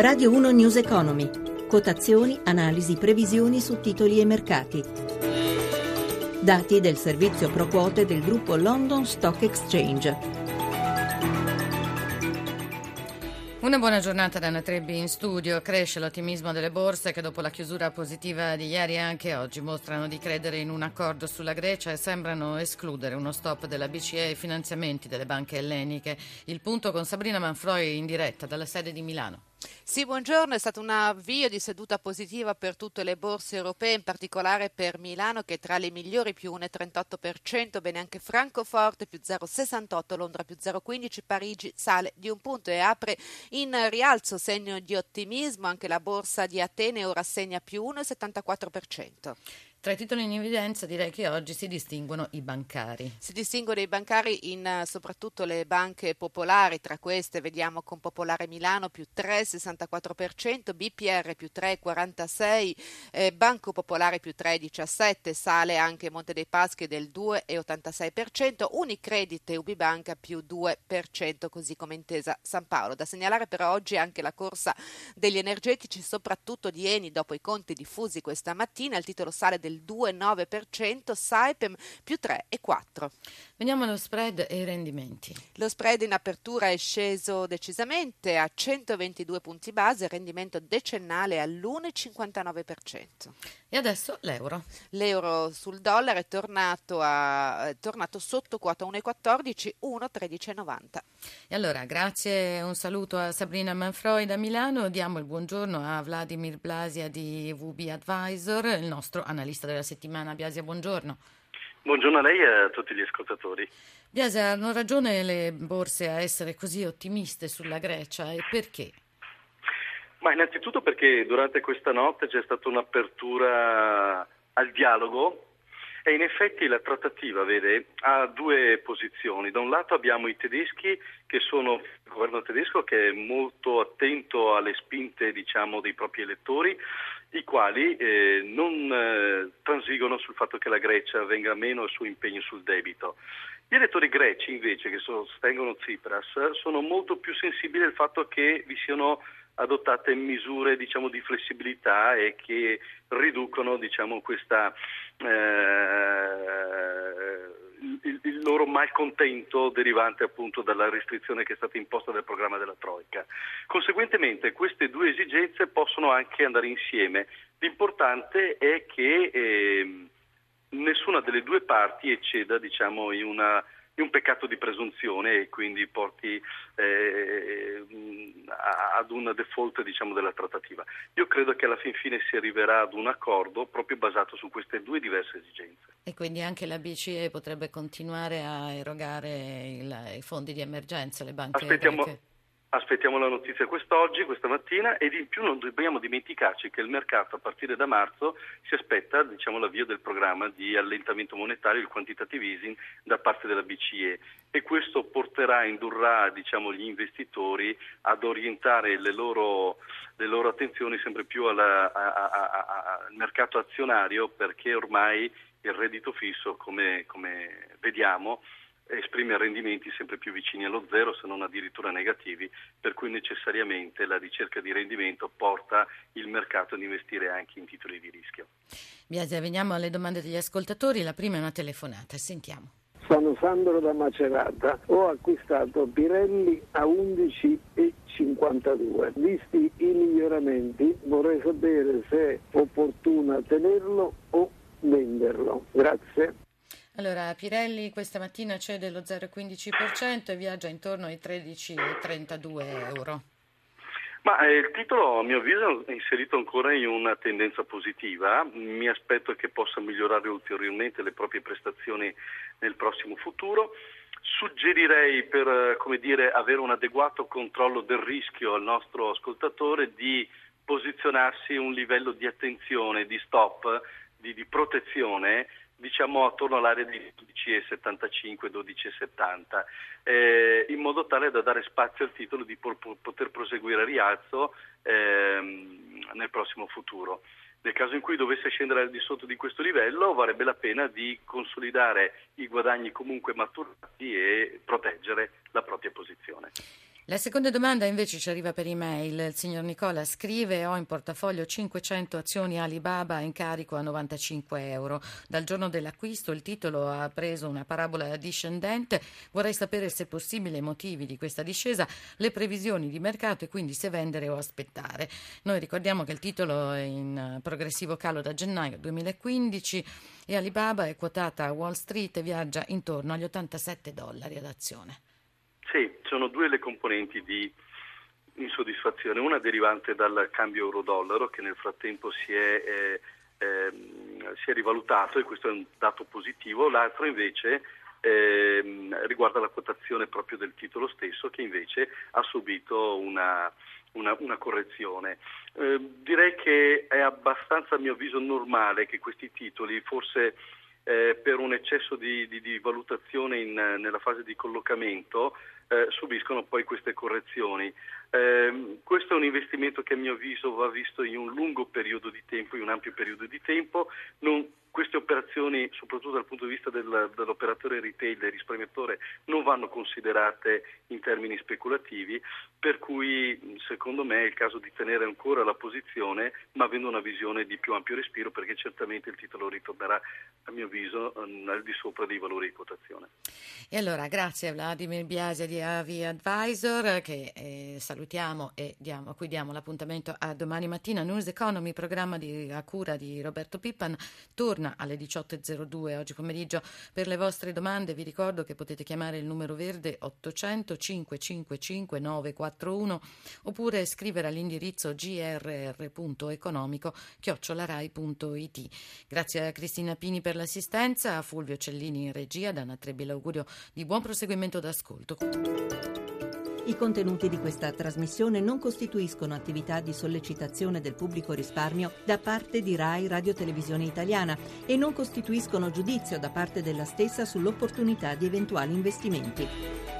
Radio 1 News Economy. Quotazioni, analisi, previsioni su titoli e mercati. Dati del servizio pro quote del gruppo London Stock Exchange. Una buona giornata da Anna Trebbi in studio. Cresce l'ottimismo delle borse che dopo la chiusura positiva di ieri anche oggi mostrano di credere in un accordo sulla Grecia e sembrano escludere uno stop della BCE ai finanziamenti delle banche elleniche. Il punto con Sabrina Manfroi in diretta dalla sede di Milano. Sì, buongiorno. È stato un avvio di seduta positiva per tutte le borse europee, in particolare per Milano che è tra le migliori più 1,38%, bene anche Francoforte più 0,68%, Londra più 0,15%, Parigi sale di un punto e apre in rialzo, segno di ottimismo. Anche la borsa di Atene ora segna più 1,74%. Tra i titoli in evidenza direi che oggi si distinguono i bancari. Si distinguono i bancari in uh, soprattutto le banche popolari, tra queste vediamo con Popolare Milano più 3,64%, BPR più 3,46%, eh, Banco Popolare più 3,17%, sale anche Monte dei Paschi del 2,86%, Unicredit e Ubibanca più 2%, così come intesa San Paolo. Da segnalare però oggi anche la corsa degli energetici, soprattutto di Eni dopo i conti diffusi questa mattina, il titolo sale del del 2,9%, Saipem più 3,4%. Veniamo allo spread e ai rendimenti. Lo spread in apertura è sceso decisamente a 122 punti base, rendimento decennale all'1,59%. E adesso l'euro. L'euro sul dollaro è tornato, a, è tornato sotto quota 1,14, 1,13,90. E allora, grazie un saluto a Sabrina Manfroi da Milano. Diamo il buongiorno a Vladimir Blasia di VB Advisor, il nostro analista della settimana. Biasia, buongiorno. Buongiorno a lei e a tutti gli ascoltatori. Biasia, hanno ragione le borse a essere così ottimiste sulla Grecia e perché? Ma innanzitutto perché durante questa notte c'è stata un'apertura al dialogo e in effetti la trattativa vede, ha due posizioni. Da un lato abbiamo i tedeschi che sono il governo tedesco che è molto attento alle spinte diciamo, dei propri elettori, i quali eh, non eh, transigono sul fatto che la Grecia venga meno il suo impegno sul debito. Gli elettori greci invece che sostengono Tsipras sono molto più sensibili al fatto che vi siano adottate misure diciamo, di flessibilità e che riducono diciamo, questa, eh, il, il, loro malcontento derivante appunto dalla restrizione che è stata imposta dal programma della Troica. Conseguentemente queste due esigenze possono anche andare insieme. L'importante è che eh, nessuna delle due parti ecceda diciamo, in una di un peccato di presunzione e quindi porti eh, ad un default diciamo, della trattativa. Io credo che alla fin fine si arriverà ad un accordo proprio basato su queste due diverse esigenze. E quindi anche la BCE potrebbe continuare a erogare il, i fondi di emergenza, le banche Aspettiamo, greche? Aspettiamo la notizia quest'oggi, questa mattina, ed in più non dobbiamo dimenticarci che il mercato a partire da marzo si aspetta diciamo, l'avvio del programma di allentamento monetario, il quantitative easing, da parte della BCE e. Questo porterà, indurrà diciamo, gli investitori ad orientare le loro, le loro attenzioni sempre più alla, a, a, a, al mercato azionario perché ormai il reddito fisso, come, come vediamo, esprime rendimenti sempre più vicini allo zero, se non addirittura negativi, per cui necessariamente la ricerca di rendimento porta il mercato ad investire anche in titoli di rischio. Biasia, veniamo alle domande degli ascoltatori. La prima è una telefonata, sentiamo. Sono Sandro da Macerata, ho acquistato Pirelli a 11,52. Visti i miglioramenti vorrei sapere se è opportuno tenerlo o venderlo. Grazie. Allora, Pirelli questa mattina cede lo 0,15% e viaggia intorno ai 13,32 euro. Ma eh, il titolo, a mio avviso, è inserito ancora in una tendenza positiva. Mi aspetto che possa migliorare ulteriormente le proprie prestazioni nel prossimo futuro. Suggerirei, per dire, avere un adeguato controllo del rischio al nostro ascoltatore, di posizionarsi un livello di attenzione, di stop, di, di protezione diciamo attorno all'area di 12,75, 12,70, eh, in modo tale da dare spazio al titolo di poter proseguire a rialzo ehm, nel prossimo futuro. Nel caso in cui dovesse scendere al di sotto di questo livello, varrebbe la pena di consolidare i guadagni comunque maturati e proteggere la propria posizione. La seconda domanda invece ci arriva per email. Il signor Nicola scrive: Ho in portafoglio 500 azioni Alibaba in carico a 95 euro. Dal giorno dell'acquisto il titolo ha preso una parabola discendente. Vorrei sapere se possibile i motivi di questa discesa, le previsioni di mercato e quindi se vendere o aspettare. Noi ricordiamo che il titolo è in progressivo calo da gennaio 2015 e Alibaba è quotata a Wall Street e viaggia intorno agli 87 dollari ad azione. Sì, sono due le componenti di insoddisfazione, una derivante dal cambio euro-dollaro che nel frattempo si è, eh, eh, si è, rivalutato e questo è un dato positivo, l'altro invece eh, riguarda la quotazione proprio del titolo stesso che invece ha subito una, una, una correzione. Eh, direi che è abbastanza a mio avviso normale che questi titoli forse eh, per un eccesso di, di, di valutazione in, nella fase di collocamento eh, subiscono poi queste correzioni. Eh, questo è un investimento che a mio avviso va visto in un lungo periodo di tempo, in un ampio periodo di tempo. Non, queste operazioni, soprattutto dal punto di vista del, dell'operatore retail, del risparmiatore, non vanno considerate in termini speculativi, per cui secondo me è il caso di tenere ancora la posizione, ma avendo una visione di più ampio respiro, perché certamente il titolo ritornerà, a mio avviso, al di sopra dei valori di quotazione. E allora, grazie a Vladimir Biasia di Avi Advisor, che eh, salutiamo e diamo, a cui diamo l'appuntamento a domani mattina. News Economy, programma di, a cura di Roberto Pippan, torna alle 18.02 oggi pomeriggio. Per le vostre domande vi ricordo che potete chiamare il numero verde 800 555 941 oppure scrivere all'indirizzo grr.economico chiocciolarai.it. Grazie a Cristina Pini per l'assistenza, a Fulvio Cellini in regia, da Anna Trebbi l'augurio di buon proseguimento d'ascolto. I contenuti di questa trasmissione non costituiscono attività di sollecitazione del pubblico risparmio da parte di RAI Radio Televisione Italiana e non costituiscono giudizio da parte della stessa sull'opportunità di eventuali investimenti.